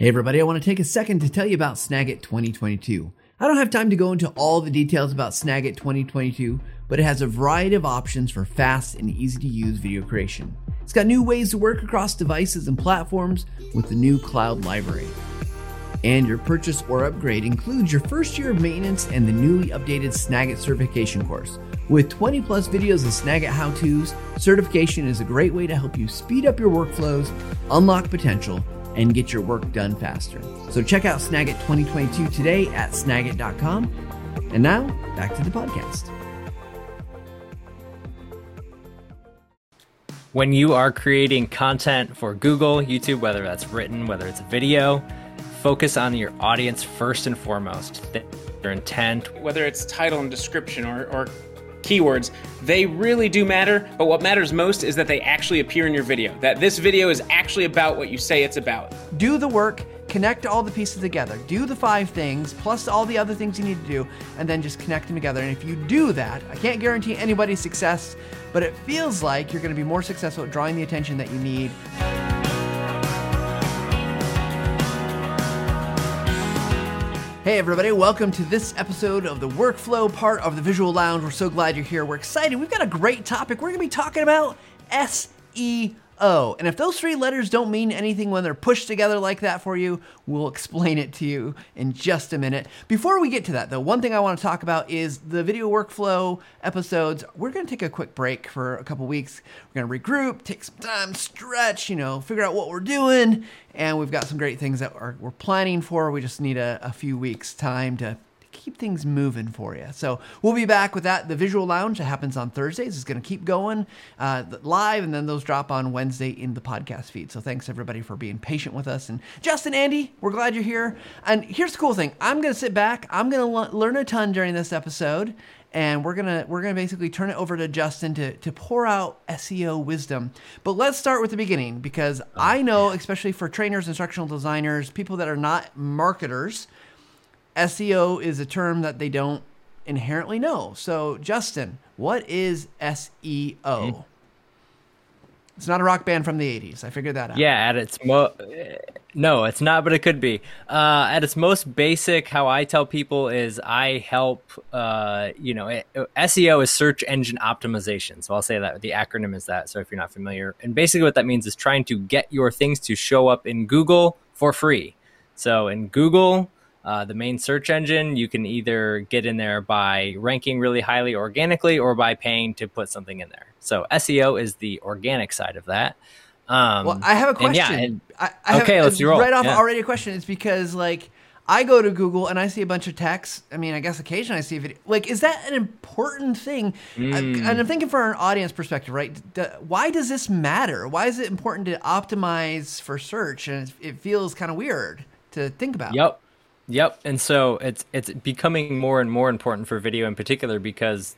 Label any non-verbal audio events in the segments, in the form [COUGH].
Hey everybody, I want to take a second to tell you about Snagit 2022. I don't have time to go into all the details about Snagit 2022, but it has a variety of options for fast and easy to use video creation. It's got new ways to work across devices and platforms with the new cloud library. And your purchase or upgrade includes your first year of maintenance and the newly updated Snagit certification course. With 20 plus videos of Snagit how to's, certification is a great way to help you speed up your workflows, unlock potential, and get your work done faster. So check out Snagit 2022 today at snagit.com. And now, back to the podcast. When you are creating content for Google, YouTube, whether that's written, whether it's a video, focus on your audience first and foremost, their intent. Whether it's title and description or, or keywords, they really do matter, but what matters most is that they actually appear in your video. That this video is actually about what you say it's about. Do the work, connect all the pieces together. Do the five things plus all the other things you need to do, and then just connect them together. And if you do that, I can't guarantee anybody's success, but it feels like you're to be more successful at drawing the attention that you need. Hey, everybody, welcome to this episode of the workflow part of the Visual Lounge. We're so glad you're here. We're excited. We've got a great topic. We're going to be talking about SEO. O. And if those three letters don't mean anything when they're pushed together like that for you, we'll explain it to you in just a minute. Before we get to that, though, one thing I want to talk about is the video workflow episodes. We're going to take a quick break for a couple weeks. We're going to regroup, take some time, stretch, you know, figure out what we're doing. And we've got some great things that are, we're planning for. We just need a, a few weeks' time to keep things moving for you. So we'll be back with that. The Visual Lounge that happens on Thursdays is going to keep going uh, live, and then those drop on Wednesday in the podcast feed. So thanks everybody for being patient with us. And Justin, Andy, we're glad you're here. And here's the cool thing: I'm going to sit back. I'm going to l- learn a ton during this episode. And we're gonna we're gonna basically turn it over to Justin to to pour out SEO wisdom. But let's start with the beginning because I know, especially for trainers, instructional designers, people that are not marketers, SEO is a term that they don't inherently know. So, Justin, what is SEO? Mm-hmm. It's not a rock band from the 80s. I figured that out. Yeah, at its mo No, it's not, but it could be. Uh, at its most basic, how I tell people is I help, uh, you know, it, SEO is search engine optimization. So I'll say that the acronym is that. So if you're not familiar, and basically what that means is trying to get your things to show up in Google for free. So in Google, uh, the main search engine, you can either get in there by ranking really highly organically or by paying to put something in there. So SEO is the organic side of that. Um, well, I have a question. Yeah, and, I, I okay, have, let's roll. Right off yeah. already a question. It's because like I go to Google and I see a bunch of text. I mean, I guess occasionally I see a video. Like, is that an important thing? Mm. I, and I'm thinking from an audience perspective, right? D- why does this matter? Why is it important to optimize for search? And it feels kind of weird to think about. Yep. Yep, and so it's it's becoming more and more important for video in particular because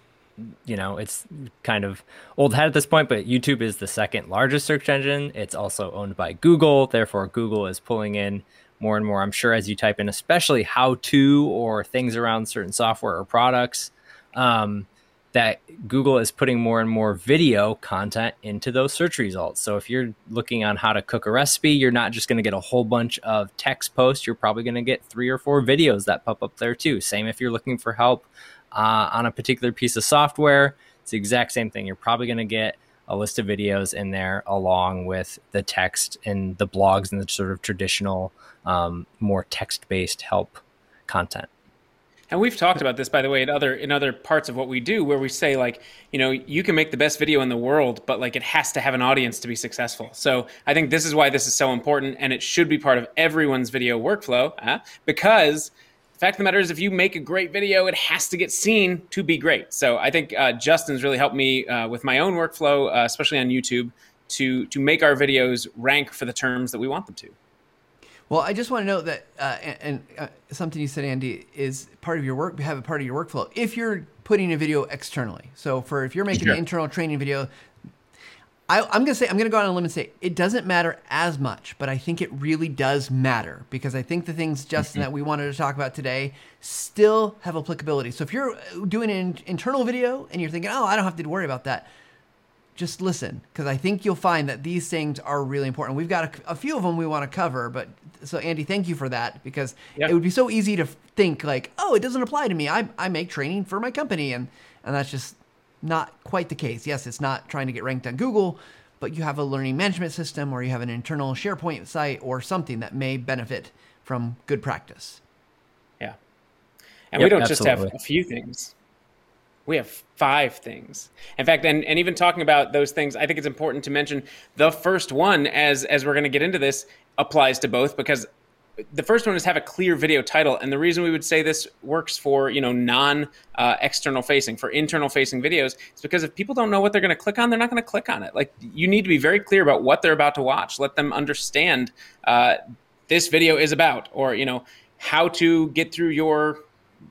you know it's kind of old hat at this point, but YouTube is the second largest search engine. It's also owned by Google, therefore Google is pulling in more and more. I'm sure as you type in, especially how to or things around certain software or products. Um, that Google is putting more and more video content into those search results. So if you're looking on how to cook a recipe, you're not just going to get a whole bunch of text posts. You're probably going to get three or four videos that pop up there too. Same if you're looking for help uh, on a particular piece of software. It's the exact same thing. You're probably going to get a list of videos in there along with the text and the blogs and the sort of traditional, um, more text based help content and we've talked about this by the way in other in other parts of what we do where we say like you know you can make the best video in the world but like it has to have an audience to be successful. So i think this is why this is so important and it should be part of everyone's video workflow uh, because the fact of the matter is if you make a great video it has to get seen to be great. So i think uh, justin's really helped me uh, with my own workflow uh, especially on youtube to to make our videos rank for the terms that we want them to well, I just want to note that, uh, and, and uh, something you said, Andy, is part of your work. Have a part of your workflow. If you're putting a video externally, so for if you're making sure. an internal training video, I, am going to say I'm going to go out on a limb and say it doesn't matter as much, but I think it really does matter because I think the things, Justin, mm-hmm. that we wanted to talk about today still have applicability. So if you're doing an internal video and you're thinking, oh, I don't have to worry about that just listen because I think you'll find that these things are really important. We've got a, a few of them we want to cover, but So Andy, thank you for that because Yeah. it would be so easy to think like, oh, it doesn't apply to me. I I make training for my company, and and that's just not quite the case. Yes, it's not trying to get ranked on Google, but you have a learning management system or you have an internal SharePoint site or something that may benefit from good practice. Yeah. And Yep, we don't just have a few things. We have five things. In fact, and, and even talking about those things, I think it's important to mention the first one as as we're going to get into this applies to both because the first one is have a clear video title. And the reason we would say this works for you know non uh, external facing for internal facing videos is because if people don't know what they're going to click on they're not going to click on it. Like you need to be very clear about what they're about to watch. Let them understand uh, this video is about or you know how to get through your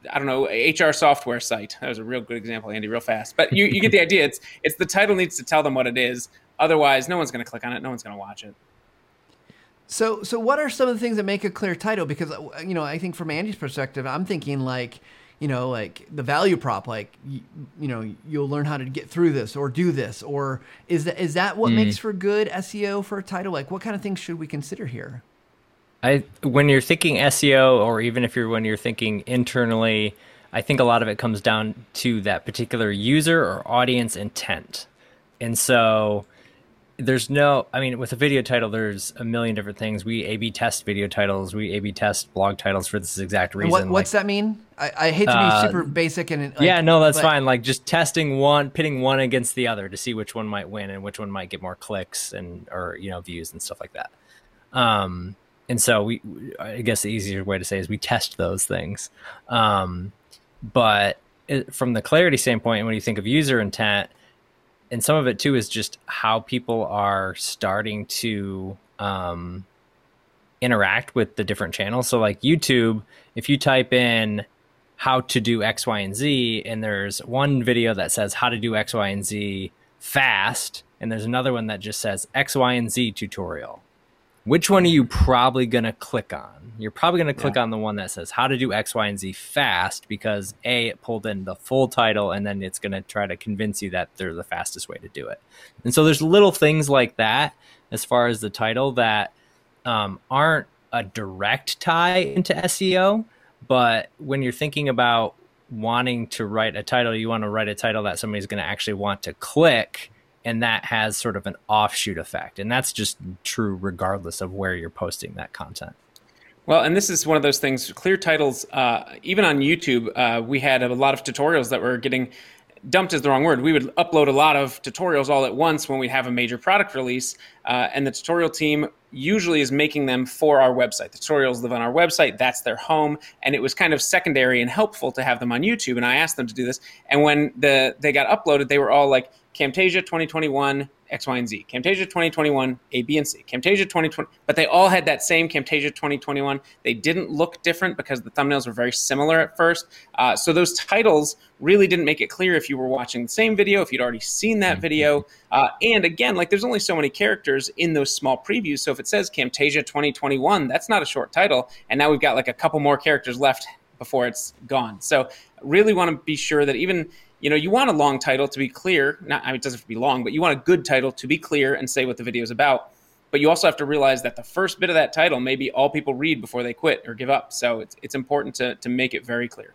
I don't know HR software site. That was a real good example, Andy, real fast. But you, you get the [LAUGHS] idea. It's it's the title needs to tell them what it is. Otherwise, no one's going to click on it. No one's going to watch it. So, so what are some of the things that make a clear title? Because you know, I think from Andy's perspective, I'm thinking like, you know, like the value prop, like you, you know, you'll learn how to get through this or do this, or is that is that what hmm. makes for good SEO for a title? Like, what kind of things should we consider here? I when you're thinking SEO or even if you're when you're thinking internally, I think a lot of it comes down to that particular user or audience intent. And so there's no I mean with a video title there's a million different things. We A B test video titles, we A B test blog titles for this exact reason. What, like- what's that mean? I, I hate to be Uh, super basic and like, yeah, no, that's but- fine. Like just testing one, pitting one against the other to see which one might win and which one might get more clicks and or you know views and stuff like that. Um, and so we, I guess the easier way to say is we test those things. Um, but it, from the clarity standpoint, when you think of user intent, and some of it too is just how people are starting to um, interact with the different channels. So, like YouTube, if you type in how to do X, Y, and Z, and there's one video that says how to do X, Y, and Z fast, and there's another one that just says X, Y, and Z tutorial. Which one are you probably going to click on? You're probably going to click on the one that says how to do X, Y, and Z fast because A, it pulled in the full title, and then it's going to try to convince you that they're the fastest way to do it. And so there's little things like that as far as the title that um, aren't a direct tie into SEO, but when you're thinking about wanting to write a title, you want to write a title that somebody's going to actually want to click, and that has sort of an offshoot effect. And that's just true regardless of where you're posting that content. Well, and this is one of those things. Clear titles, uh, even on YouTube, uh, we had a lot of tutorials that were getting dumped is the wrong word. We would upload a lot of tutorials all at once when we'd have a major product release, uh, and the tutorial team usually is making them for our website. The tutorials live on our website; that's their home, and it was kind of secondary and helpful to have them on YouTube. And I asked them to do this, and when the they got uploaded, they were all like Camtasia 2021 X, Y, and Z, Camtasia 2021 A, B, and C, Camtasia 2020, but they all had that same Camtasia 2021. They didn't look different because the thumbnails were very similar at first. Uh, so those titles really didn't make it clear if you were watching the same video, if you'd already seen that video. Uh, and again, like there's only so many characters in those small previews. So if it says Camtasia 2021, that's not a short title. And now we've got like a couple more characters left before it's gone. So really want to be sure that even you know you want a long title to be clear. Not I mean, it doesn't have to be long, but you want a good title to be clear and say what the video is about. But you also have to realize that the first bit of that title may be all people read before they quit or give up. So it's it's important to to make it very clear.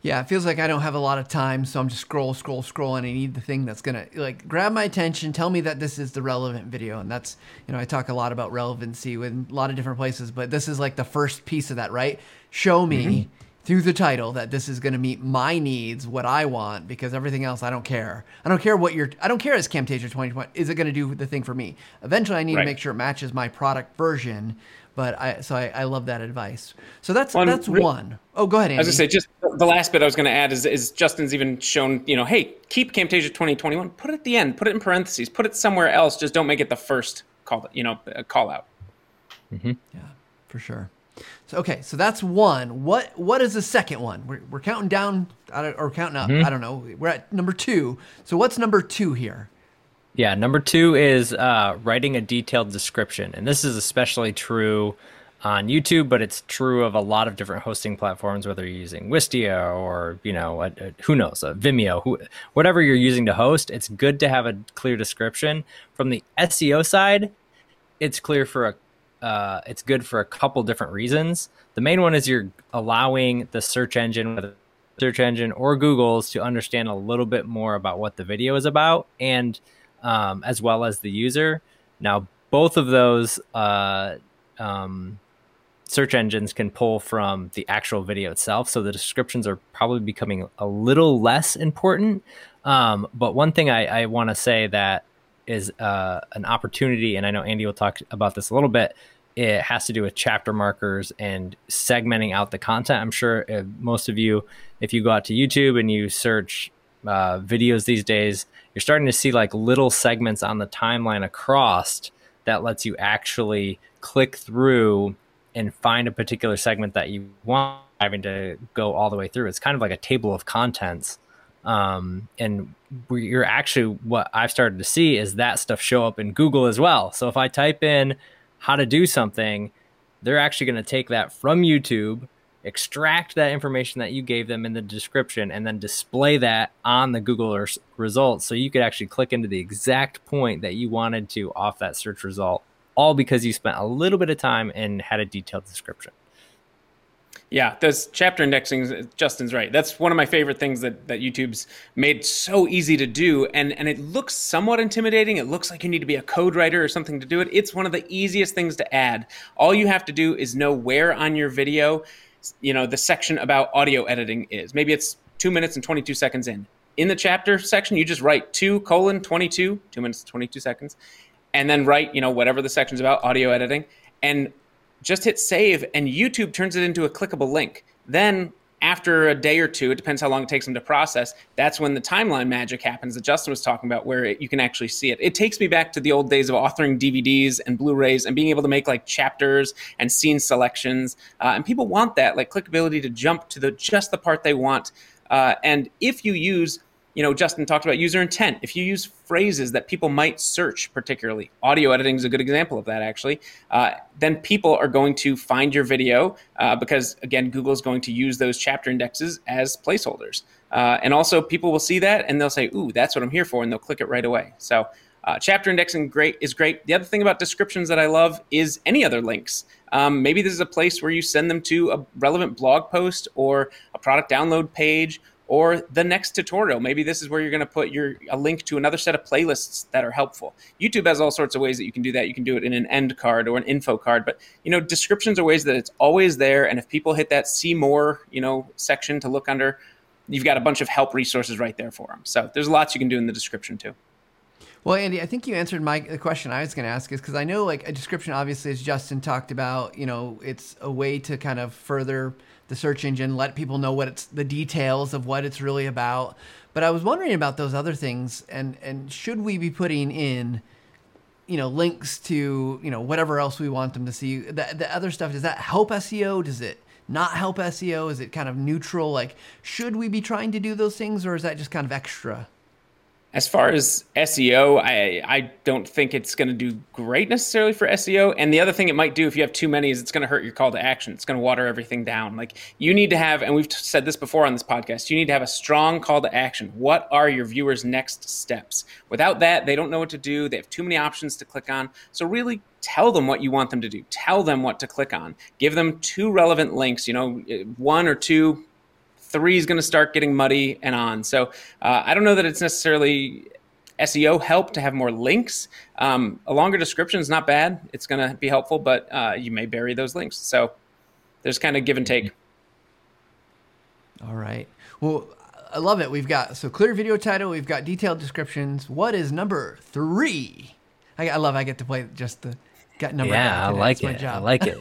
Yeah, it feels like I don't have a lot of time, so I'm just scroll, scroll, scroll, and I need the thing that's gonna like grab my attention, tell me that this is the relevant video, and that's you know I talk a lot about relevancy with a lot of different places, but this is like the first piece of that, right? Show me mm-hmm. Through the title that this is gonna meet my needs, what I want, because everything else I don't care. I don't care what you're. I don't care as Camtasia 2020 is it gonna do the thing for me? Eventually, I need Right. to make sure it matches my product version. But I so I, I love that advice. So that's and that's re- one. Oh, go ahead, Andy. I was gonna say just the last bit I was gonna add is, is Justin's even shown you know hey keep Camtasia 2021 put it at the end put it in parentheses put it somewhere else just don't make it the first call you know call out. Mm-hmm. Yeah, for sure. So okay, so that's one. What what is the second one? We're, we're counting down or counting up. Mm-hmm. I don't know. We're at number two. So what's number two here? Yeah, number two is uh, writing a detailed description. And this is especially true on YouTube, but it's true of a lot of different hosting platforms, whether you're using Wistia or, you know, a, a- uh, who knows, a Vimeo, who, whatever you're using to host, it's good to have a clear description. From the SEO side, it's clear for a uh, it's good for a couple different reasons. The main one is you're allowing the search engine, whether search engine or Google's, to understand a little bit more about what the video is about, and um, as well as the user. Now, both of those uh, um, search engines can pull from the actual video itself, so the descriptions are probably becoming a little less important. Um, but one thing I, I want to say that is uh, an opportunity, and I know Andy will talk about this a little bit. It has to do with chapter markers and segmenting out the content. I'm sure uh, most of you, if you go out to YouTube and you search uh, videos these days, you're starting to see like little segments on the timeline across that lets you actually click through and find a particular segment that you want having to go all the way through. It's kind of like a table of contents um, and you're actually what I've started to see is that stuff show up in Google as well. So if I type in how to do something, they're actually going to take that from YouTube, extract that information that you gave them in the description, and then display that on the Google results. So you could actually click into the exact point that you wanted to off that search result, all because you spent a little bit of time and had a detailed description. Yeah, those chapter indexing, Justin's right. That's one of my favorite things that, that YouTube's made so easy to do. And, and it looks somewhat intimidating. It looks like you need to be a code writer or something to do it. It's one of the easiest things to add. All you have to do is know where on your video, you know, the section about audio editing is. Maybe it's two minutes and 22 seconds in. In the chapter section, you just write two colon 22, two minutes, 22 seconds, and then write, you know, whatever the section's about, audio editing. And just hit save and YouTube turns it into a clickable link. Then after a day or two, it depends how long it takes them to process. That's when the timeline magic happens that Justin was talking about, where it, you can actually see it. It takes me back to the old days of authoring DVDs and Blu-rays and being able to make like chapters and scene selections. Uh, and people want that, like clickability to jump to the just the part they want. Uh, and if you use you know, Justin talked about user intent. If you use phrases that people might search, particularly audio editing is a good example of that, actually, uh, then people are going to find your video uh, because, again, Google is going to use those chapter indexes as placeholders. Uh, and also, people will see that and they'll say, "Ooh, that's what I'm here for," and they'll click it right away. So, uh, chapter indexing great is great. The other thing about descriptions that I love is any other links. Um, maybe this is a place where you send them to a relevant blog post or a product download page or the next tutorial. Maybe this is where you're going to put your a link to another set of playlists that are helpful. YouTube has all sorts of ways that you can do that. You can do it in an end card or an info card, but you know, descriptions are ways that it's always there and if people hit that see more, you know, section to look under, you've got a bunch of help resources right there for them. So, there's lots you can do in the description too. Well, Andy, I think you answered my the question I was going to ask is because I know like a description, obviously, as Justin talked about, you know, it's a way to kind of further the search engine, let people know what it's the details of what it's really about. But I was wondering about those other things, and and should we be putting in, you know, links to you know whatever else we want them to see? The the other stuff does that help SEO? Does it not help SEO? Is it kind of neutral? Like, should we be trying to do those things, or is that just kind of extra? As far as SEO, I I don't think it's going to do great necessarily for SEO. And the other thing it might do if you have too many is it's going to hurt your call to action. It's going to water everything down. Like you need to have, and we've said this before on this podcast, you need to have a strong call to action. What are your viewers' next steps? Without that, they don't know what to do. They have too many options to click on. So really tell them what you want them to do. Tell them what to click on. Give them two relevant links. You know, one or two three is going to start getting muddy and on. So uh, I don't know that it's necessarily SEO help to have more links. Um, a longer description is not bad. It's going to be helpful, but uh, you may bury those links. So there's kind of give and take. All right. Well, I love it. We've got so clear video title. We've got detailed descriptions. What is number three? I, I love. I get to play just the got number. Yeah, I like it. I like it.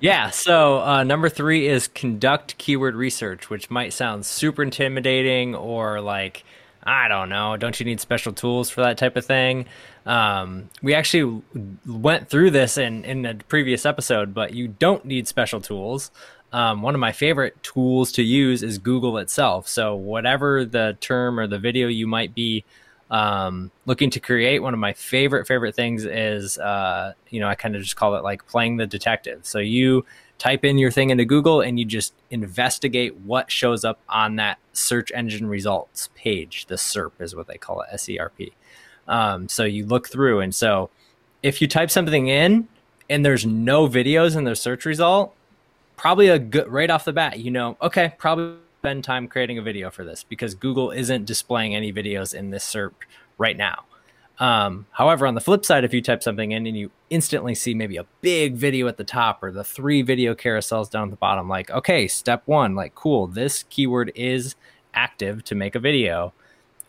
yeah. So uh, number three is conduct keyword research, which might sound super intimidating or like I don't know. Don't you need special tools for that type of thing? Um, we actually went through this in in a previous episode, but you don't need special tools. Um, one of my favorite tools to use is Google itself. So whatever the term or the video you might be um, looking to create. One of my favorite favorite things is, uh, you know, I kind of just call it like playing the detective. So you type in your thing into Google and you just investigate what shows up on that search engine results page. The SERP is what they call it, S E R P. Um, so you look through, and so if you type something in and there's no videos in the search result, probably a good right off the bat, you know, okay, probably spend time creating a video for this because Google isn't displaying any videos in this SERP right now. Um, however, on the flip side, if you type something in and you instantly see maybe a big video at the top or the three video carousels down at the bottom, like, okay, step one, like, cool, this keyword is active to make a video.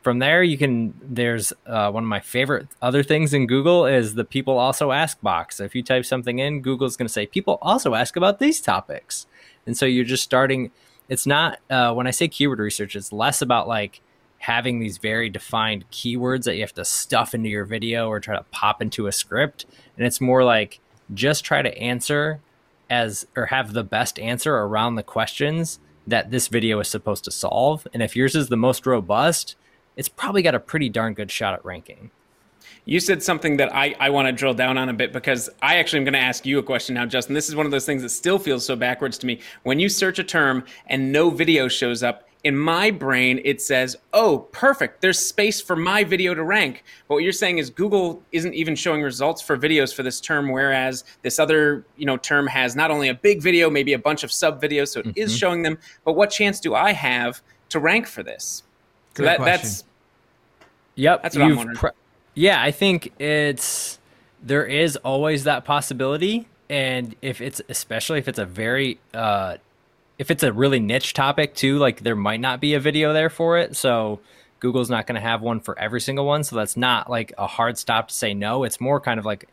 From there, you can. There's uh, one of my favorite other things in Google is the people also ask box. So if you type something in, Google's going to say people also ask about these topics, and so you're just starting. It's not uh, when I say keyword research, it's less about like having these very defined keywords that you have to stuff into your video or try to pop into a script. And it's more like just try to answer as or have the best answer around the questions that this video is supposed to solve. And if yours is the most robust, it's probably got a pretty darn good shot at ranking. You said something that I, I want to drill down on a bit because I actually am going to ask you a question now, Justin. This is one of those things that still feels so backwards to me. When you search a term and no video shows up, in my brain it says oh perfect there's space for my video to rank but what you're saying is google isn't even showing results for videos for this term whereas this other you know term has not only a big video maybe a bunch of sub videos so it mm-hmm. is showing them but what chance do i have to rank for this so that, that's yep that's what i'm wondering pre- yeah i think it's there is always that possibility and if it's especially if it's a very uh if it's a really niche topic too, like there might not be a video there for it. So Google's not going to have one for every single one. So that's not like a hard stop to say no. It's more kind of like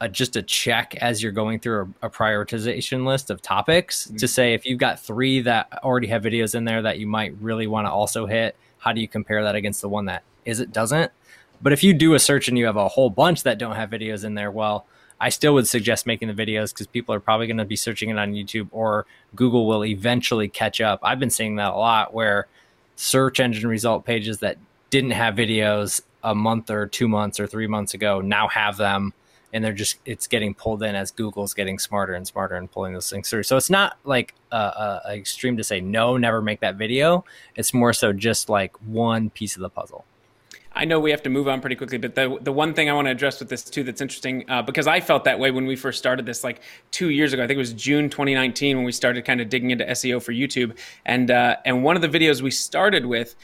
a, just a check as you're going through a, a prioritization list of topics mm-hmm. to say if you've got three that already have videos in there that you might really want to also hit, how do you compare that against the one that is it doesn't? But if you do a search and you have a whole bunch that don't have videos in there, well, I still would suggest making the videos because people are probably going to be searching it on YouTube or Google will eventually catch up. I've been seeing that a lot where search engine result pages that didn't have videos a month or two months or three months ago now have them and they're just it's getting pulled in as google's getting smarter and smarter and pulling those things through. So it's not like a, a extreme to say no never make that video. It's more so just like one piece of the puzzle I know we have to move on pretty quickly, but the the one thing I want to address with this too that's interesting uh, because I felt that way when we first started this like two years ago. I think it was June 2019 when we started kind of digging into SEO for YouTube, and uh, and one of the videos we started with.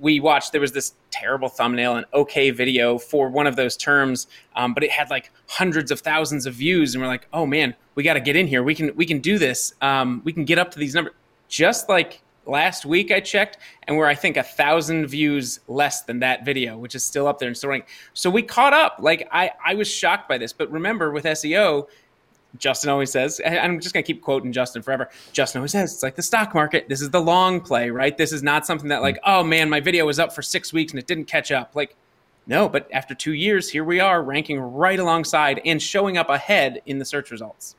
We watched. There was this terrible thumbnail, an okay video for one of those terms, um, but it had like hundreds of thousands of views, and we're like, "Oh man, we got to get in here. We can we can do this. Um, we can get up to these numbers." Just like last week I checked, and we're I think a thousand views less than that video, which is still up there and still. So we caught up. Like I, I was shocked by this. But remember, with SEO, Justin always says, I'm just gonna keep quoting Justin forever. Justin always says, it's like the stock market. This is the long play, right? This is not something that like, mm. oh man, my video was up for six weeks and it didn't catch up. Like, no, but after two years, here we are ranking right alongside and showing up ahead in the search results.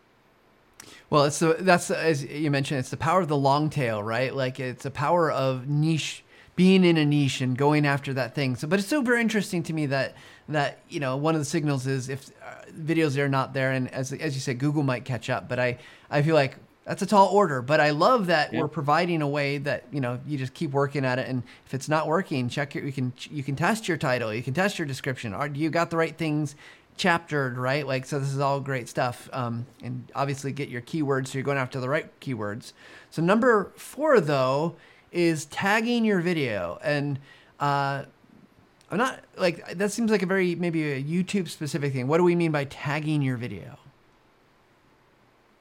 Well, it's the that's as you mentioned, it's the power of the long tail, right? Like it's the power of niche being in a niche and going after that thing. So, but it's super interesting to me that that you know one of the signals is if uh, videos are not there, and as as you said, Google might catch up. But I I feel like that's a tall order. But I love that yeah. we're providing a way that you know you just keep working at it, and if it's not working, check your you can you can test your title, you can test your description. Are you got the right things chaptered, right? Like, so this is all great stuff. Um, and obviously get your keywords so you're going after the right keywords. So number four, though, is tagging your video. And uh, I'm not like, that seems like a very, maybe a YouTube specific thing. What do we mean by tagging your video?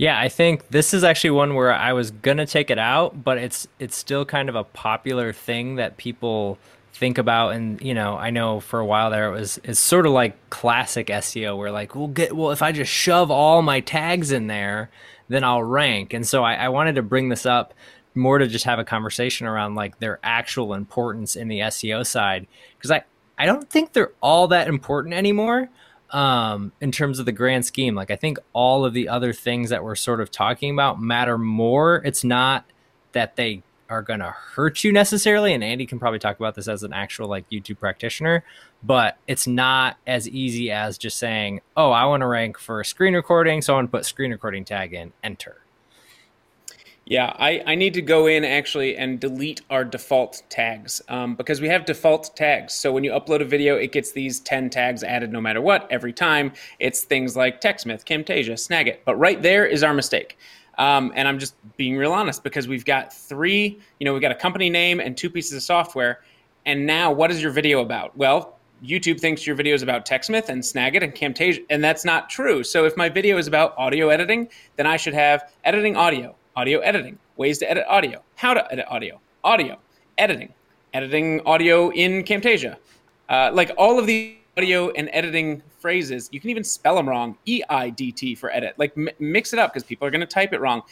Yeah, I think this is actually one where I was gonna take it out, but it's it's still kind of a popular thing that people think about and you know i know for a while there it was it's sort of like classic seo where like we'll get well if i just shove all my tags in there then i'll rank. And so I, I wanted to bring this up more to just have a conversation around like their actual importance in the seo side because i i don't think they're all that important anymore um, in terms of the grand scheme. Like i think all of the other things that we're sort of talking about matter more. It's not that they are going to hurt you necessarily. And Andy can probably talk about this as an actual like YouTube practitioner, but it's not as easy as just saying, oh, I want to rank for screen recording. So I want to put screen recording tag in, enter. Yeah, I, I need to go in actually and delete our default tags um, because we have default tags. So when you upload a video, it gets these 10 tags added no matter what every time. It's things like TechSmith, Camtasia, Snagit. But right there is our mistake. Um, and I'm just being real honest because we've got three, you know, we've got a company name and two pieces of software. And now what is your video about? Well, YouTube thinks your video is about TechSmith and Snagit and Camtasia, and that's not true. So if my video is about audio editing, then I should have editing audio audio editing, ways to edit audio, how to edit audio, audio, editing, editing audio in Camtasia. Uh, like all of the audio and editing phrases, you can even spell them wrong. E I D T for edit. Like m- mix it up because people are going to type it wrong.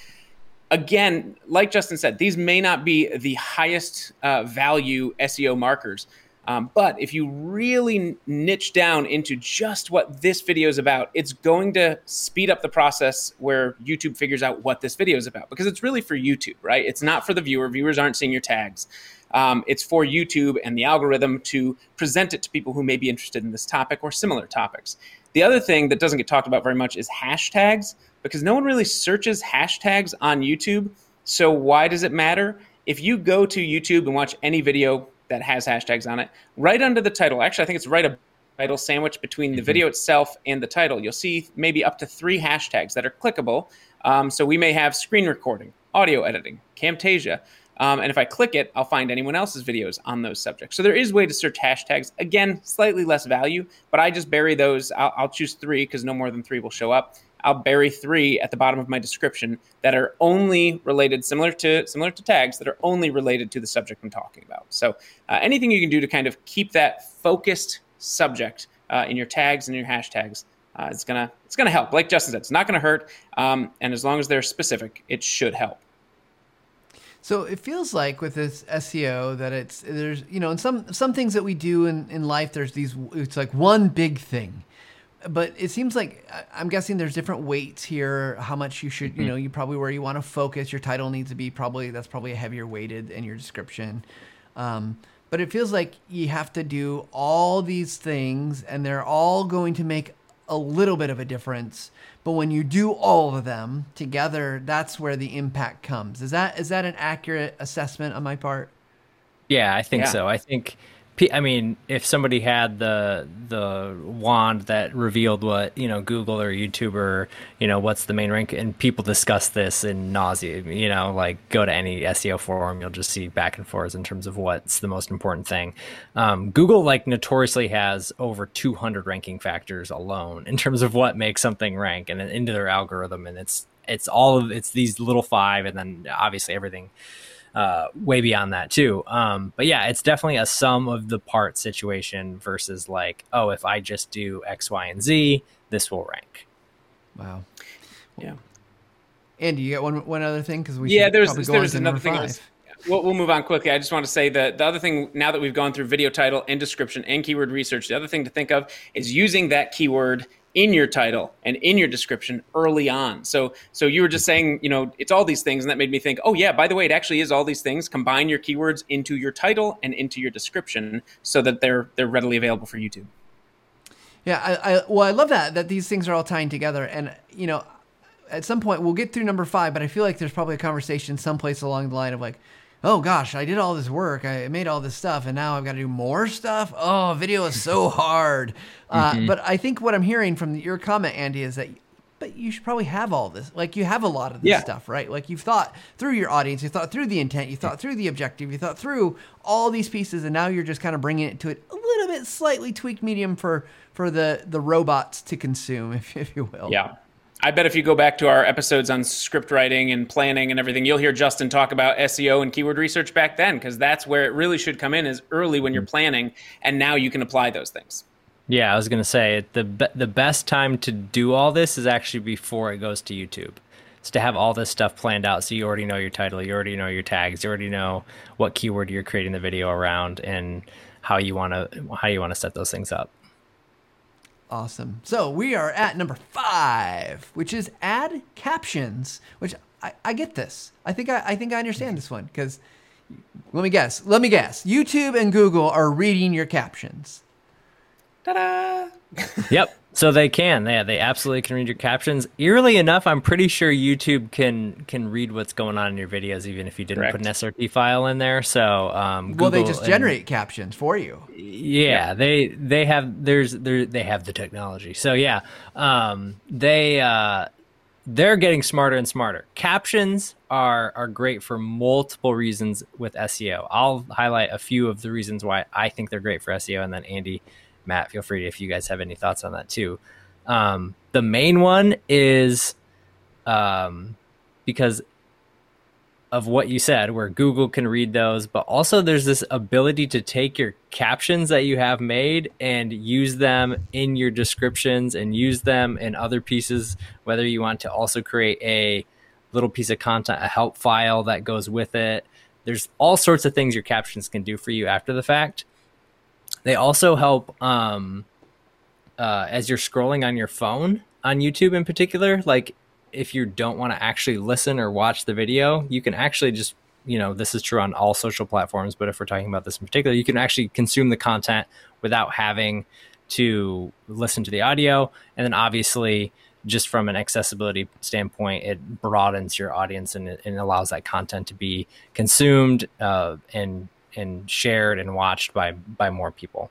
Again, like Justin said, these may not be the highest uh, value SEO markers, um, but if you really niche down into just what this video is about, it's going to speed up the process where YouTube figures out what this video is about because it's really for YouTube, right? It's not for the viewer. Viewers aren't seeing your tags. Um, it's for YouTube and the algorithm to present it to people who may be interested in this topic or similar topics. The other thing that doesn't get talked about very much is hashtags because no one really searches hashtags on YouTube. So why does it matter? If you go to YouTube and watch any video that has hashtags on it. Right under the title, actually, I think it's right a title sandwich between the mm-hmm. video itself and the title. You'll see maybe up to three hashtags that are clickable. Um, so we may have screen recording, audio editing, Camtasia. Um, and if I click it, I'll find anyone else's videos on those subjects. So there is a way to search hashtags. Again, slightly less value, but I just bury those. I'll, I'll choose three because no more than three will show up. I'll bury three at the bottom of my description that are only related, similar to similar to tags that are only related to the subject I'm talking about. So uh, anything you can do to kind of keep that focused subject uh, in your tags and your hashtags, uh, it's gonna it's gonna help. Like Justin said, it's not gonna hurt, um, and as long as they're specific, it should help. So it feels like with this SEO that it's there's you know in some some things that we do in, in life there's these it's like one big thing but it seems like I'm guessing there's different weights here. How much you should, you mm-hmm. know, you probably where you want to focus. Your title needs to be probably that's probably a heavier weighted in your description. Um, but it feels like you have to do all these things, and they're all going to make a little bit of a difference. But when you do all of them together, that's where the impact comes. Is that is that an accurate assessment on my part? Yeah, I think yeah. so. I think I mean, if somebody had the the wand that revealed what you know Google or YouTube or you know what's the main rank, and people discuss this in nausea, you know, like go to any SEO forum, you'll just see back and forth in terms of what's the most important thing. Um, Google like notoriously has over 200 ranking factors alone in terms of what makes something rank and into their algorithm, and it's it's all of it's these little five, and then obviously everything uh, way beyond that too. Um, but yeah, it's definitely a sum of the part situation versus like, oh, if I just do X, Y, and Z, this will rank. Wow. Yeah. Andy, you got one one other thing because we yeah, there's there's another thing. Was, we'll, we'll move on quickly. I just want to say that the other thing now that we've gone through video title and description and keyword research, the other thing to think of is using that keyword in your title and in your description early on. So so you were just saying, you know, it's all these things and that made me think, "Oh yeah, by the way, it actually is all these things. Combine your keywords into your title and into your description so that they're they're readily available for YouTube." Yeah, I, I well, I love that that these things are all tying together and, you know, at some point we'll get through number 5, but I feel like there's probably a conversation someplace along the line of like oh gosh, I did all this work, I made all this stuff, and now I've got to do more stuff. Oh, video is so [LAUGHS] hard. Uh, mm-hmm. but I think what I'm hearing from your comment, Andy, is that. But you should probably have all this. Like you have a lot of this yeah. stuff, right? Like you've thought through your audience, you thought through the intent, you thought through the objective, you thought through all these pieces, and now you're just kind of bringing it to it a little bit slightly tweaked medium for for the the robots to consume, [LAUGHS] if if you will. Yeah. I bet if you go back to our episodes on script writing and planning and everything, you'll hear Justin talk about SEO and keyword research back then because that's where it really should come in is early when you're mm-hmm. planning, and now you can apply those things. Yeah, I was gonna say the the best time to do all this is actually before it goes to YouTube. It's to have all this stuff planned out, so you already know your title, you already know your tags, you already know what keyword you're creating the video around, and how you want to how you want to set those things up. Awesome. So we are at number five, which is add captions. Which I, I get this. I think I, I think I understand this one because let me guess. Let me guess. YouTube and Google are reading your captions. Ta-da! yep. So they can. Yeah, they absolutely can read your captions. Eerily enough, I'm pretty sure YouTube can can read what's going on in your videos, even if you didn't Correct. put an SRT file in there. So um, well, they Google just and- generate captions for you. yeah, they they have there's there they have the technology. So yeah, um, they uh, they're getting smarter and smarter. Captions are are great for multiple reasons with SEO. I'll highlight a few of the reasons why I think they're great for SEO, and then Andy, Matt, feel free if you guys have any thoughts on that too. Um, the main one is um, because of what you said, where Google can read those, but also there's this ability to take your captions that you have made and use them in your descriptions and use them in other pieces, whether you want to also create a little piece of content, a help file that goes with it. There's all sorts of things your captions can do for you after the fact. They also help um, uh, as you're scrolling on your phone on YouTube in particular. Like if you don't want to actually listen or watch the video, you can actually just, you know, this is true on all social platforms, but if we're talking about this in particular, you can actually consume the content without having to listen to the audio. And then obviously, just from an accessibility standpoint, it broadens your audience and, and allows that content to be consumed uh, and and shared and watched by by more people.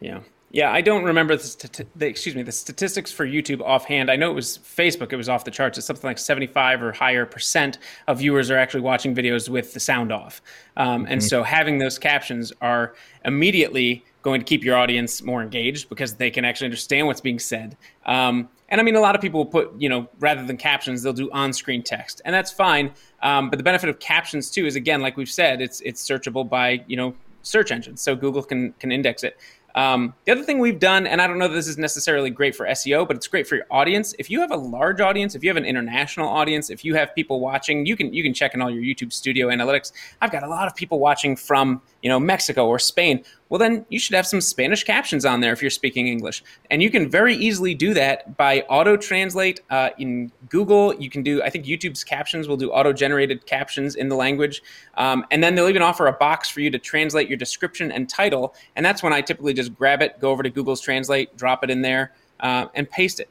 Yeah. Yeah, I don't remember the, stati- the excuse me the statistics for YouTube offhand. I know it was Facebook; it was off the charts. It's something like seventy-five or higher percent of viewers are actually watching videos with the sound off, um, and so having those captions are immediately going to keep your audience more engaged because they can actually understand what's being said. Um, and I mean, a lot of people will put you know rather than captions, they'll do on-screen text, and that's fine. Um, but the benefit of captions too is again, like we've said, it's it's searchable by you know search engines, so Google can can index it. Um, the other thing we've done, and I don't know this is necessarily great for SEO, but it's great for your audience. If you have a large audience, if you have an international audience, if you have people watching, you can you can check in all your YouTube Studio analytics. I've got a lot of people watching from you know Mexico or Spain. Well, then you should have some Spanish captions on there if you're speaking English, and you can very easily do that by auto translate uh, in Google. You can do, I think YouTube's captions will do auto generated captions in the language, um, and then they'll even offer a box for you to translate your description and title, and that's when I typically just grab it, go over to Google's Translate, drop it in there, uh, and paste it.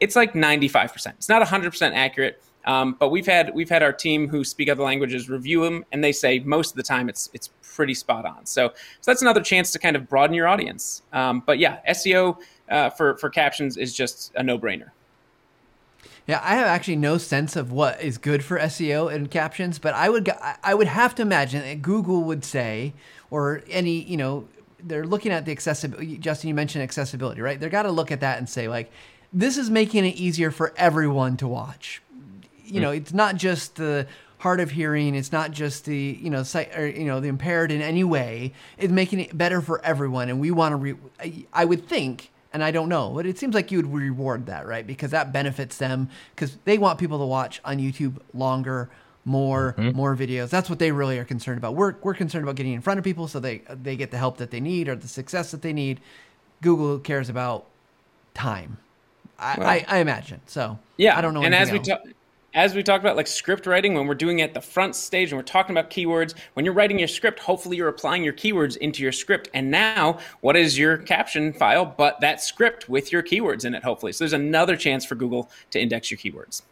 It's like 95%. It's not 100% accurate. Um, but we've had we've had our team who speak other languages review them, and they say most of the time it's it's pretty spot on. So so that's another chance to kind of broaden your audience. Um, but yeah, SEO uh, for for captions is just a no brainer. Yeah, I have actually no sense of what is good for SEO and captions, but I would I would have to imagine that Google would say, or any you know, they're looking at the accessibility. Justin, you mentioned accessibility, right? They're got to look at that and say like, this is making it easier for everyone to watch. You know, it's not just the hard of hearing. It's not just the you know sight or you know the impaired in any way. It's making it better for everyone, and we want to. Re- I, would think and I don't know, but it seems like you would reward that, right? Because that benefits them because they want people to watch on YouTube longer, more, mm-hmm. more videos. That's what they really are concerned about. We're, we're concerned about getting in front of people so they they get the help that they need or the success that they need. Google cares about time. I, Well- I, I imagine. So Yeah, I don't know. And as we else. talk, as we talked about, like script writing, when we're doing it at the front stage and we're talking about keywords, when you're writing your script, hopefully you're applying your keywords into your script. And now, what is your caption file but that script with your keywords in it? Hopefully, so there's another chance for Google to index your keywords.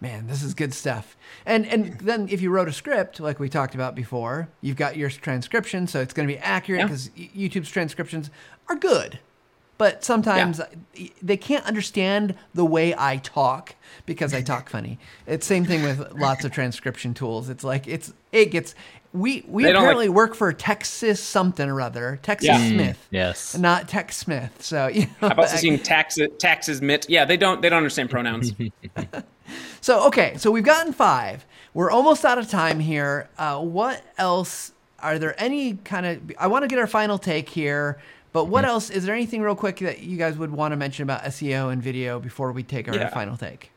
Man, this is good stuff. And and then if you wrote a script like we talked about before, you've got your transcription, so it's going to be accurate Yeah. because YouTube's transcriptions are good. But sometimes they can't understand the way I talk because I talk funny. It's same thing with [LAUGHS] lots of transcription tools. It's like it's it gets we we They apparently like- work for Texas something or other, Texas Yeah. Mm, Smith, yes. not Tex Smith. So [LAUGHS] you know, I've also seen taxes taxes mitt. Yeah, they don't they don't understand pronouns. [LAUGHS] So okay, so we've gotten five. We're almost out of time here. Uh, what else? Are there any kind of? I want to get our final take here, but what else? Is there anything real quick that you guys would want to mention about SEO and video before we take our Yeah. final take?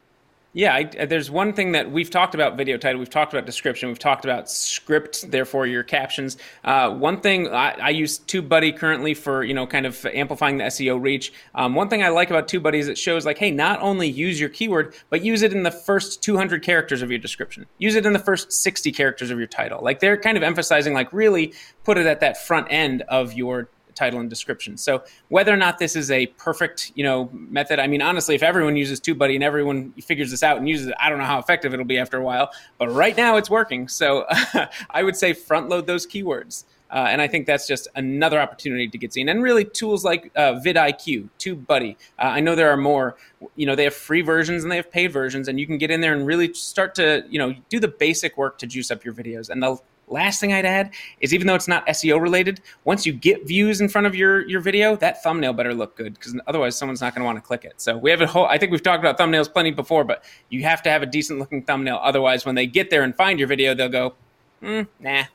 Yeah, I, there's one thing that we've talked about video title, we've talked about description, we've talked about script, therefore your captions. Uh, one thing I, I use TubeBuddy currently for you know kind of amplifying the SEO reach. Um, one thing I like about TubeBuddy is it shows like, hey, not only use your keyword, but use it in the first 200 characters of your description. Use it in the first 60 characters of your title. Like they're kind of emphasizing like really put it at that front end of your title and description. So whether or not this is a perfect, you know, method, I mean, honestly, if everyone uses TubeBuddy and everyone figures this out and uses it, I don't know how effective it'll be after a while. But right now, it's working. So [LAUGHS] I would say front load those keywords. Uh, and I think that's just another opportunity to get seen. And really, tools like uh, vidIQ, TubeBuddy. Uh, I know there are more. You know, they have free versions and they have paid versions, and you can get in there and really start to, you know, do the basic work to juice up your videos. And the last thing I'd add is, even though it's not SEO related, once you get views in front of your your video, that thumbnail better look good because otherwise, someone's not going to want to click it. So we have a whole. I think we've talked about thumbnails plenty before, but you have to have a decent looking thumbnail. Otherwise, when they get there and find your video, they'll go, mm, nah,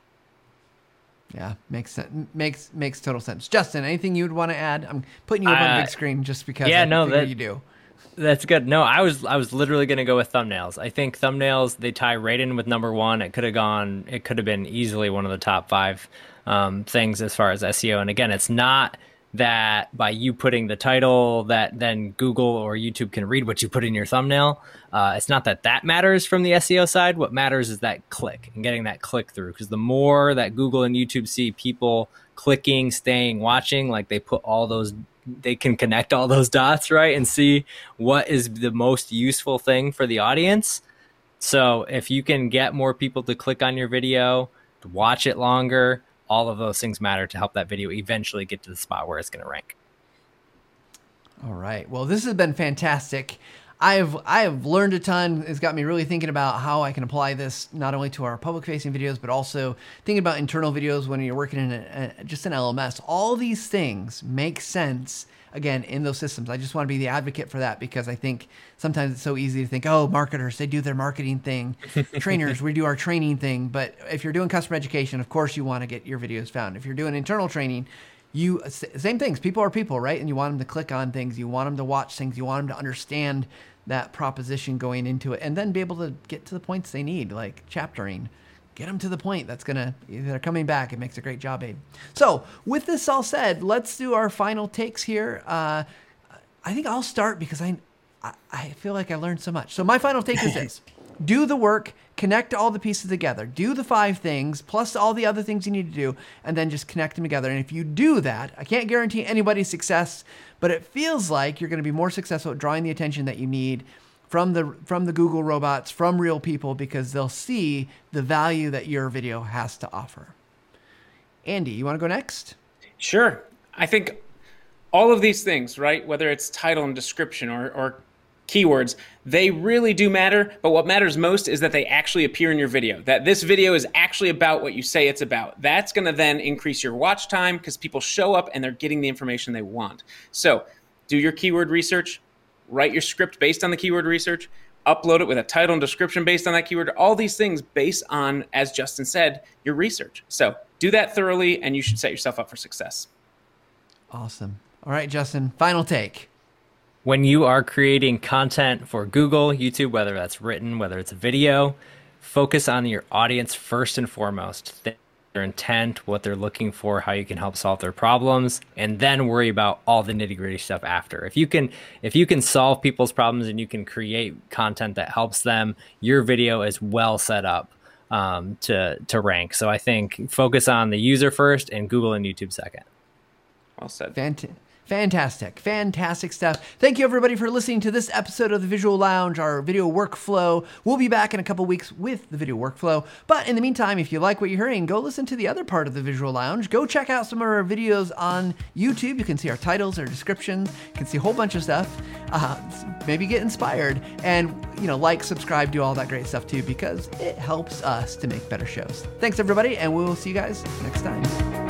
yeah, makes sense. Makes makes total sense. Justin, anything you would want to add? I'm putting you up uh, on the big screen just because. Yeah, I no, that you do. That's good. No, I was I was literally going to go with thumbnails. I think thumbnails they tie right in with number one. It could have gone. It could have been easily one of the top five um, things as far as SEO. And again, it's not that by you putting the title that then Google or YouTube can read what you put in your thumbnail. Uh, it's not that that matters from the SEO side. What matters is that click and getting that click through. Because the more that Google and YouTube see people clicking, staying, watching, like they put all those, they can connect all those dots, right? And see what is the most useful thing for the audience. So if you can get more people to click on your video, to watch it longer, all of those things matter to help that video eventually get to the spot where it's going to rank. All right. Well, this has been fantastic. I've I have learned a ton. It's got me really thinking about how I can apply this not only to our public facing videos, but also thinking about internal videos when you're working in a, a, just an LMS. All these things make sense again in those systems. I just want to be the advocate for that because I think sometimes it's so easy to think, oh, marketers, they do their marketing thing. [LAUGHS] Trainers, we do our training thing. But if you're doing customer education, of course you want to get your videos found. If you're doing internal training, you same things. People are people, right? And you want them to click on things. You want them to watch things. You want them to understand that proposition going into it, and then be able to get to the points they need, like chaptering get them to the point. That's gonna they're coming back. It makes a great job, Abe. So with this all said, let's do our final takes here. Uh, I think I'll start because I, I feel like I learned so much. So my final take is this: [LAUGHS] do the work, connect all the pieces together, do the five things plus all the other things you need to do, and then just connect them together. And if you do that, I can't guarantee anybody's success, but it feels like you're going to be more successful at drawing the attention that you need from the from the Google robots, from real people, because they'll see the value that your video has to offer. Andy, you want to go next? Sure. I think all of these things, right? Whether it's title and description or, or keywords, they really do matter. But what matters most is that they actually appear in your video, that this video is actually about what you say it's about. That's going to then increase your watch time because people show up and they're getting the information they want. So do your keyword research, write your script based on the keyword research, upload it with a title and description based on that keyword, all these things based on, as Justin said, your research. So do that thoroughly and you should set yourself up for success. Awesome. All right, Justin, final take. When you are creating content for Google, YouTube, whether that's written, whether it's a video, focus on your audience first and foremost their intent, what they're looking for, how you can help solve their problems, and then worry about all the nitty gritty stuff after. If you can, if you can solve people's problems and you can create content that helps them, your video is well set up um, to to rank. So I think focus on the user first and Google and YouTube second. Well said. Fantastic. Fantastic, fantastic stuff. Thank you, everybody, for listening to this episode of the Visual Lounge, our video workflow. We'll be back in a couple weeks with the video workflow. But in the meantime, if you like what you're hearing, go listen to the other part of the Visual Lounge. Go check out some of our videos on YouTube. You can see our titles, our descriptions, you can see a whole bunch of stuff. Uh, maybe get inspired and, you know, like, subscribe, do all that great stuff too, because it helps us to make better shows. Thanks, everybody, and we'll see you guys next time.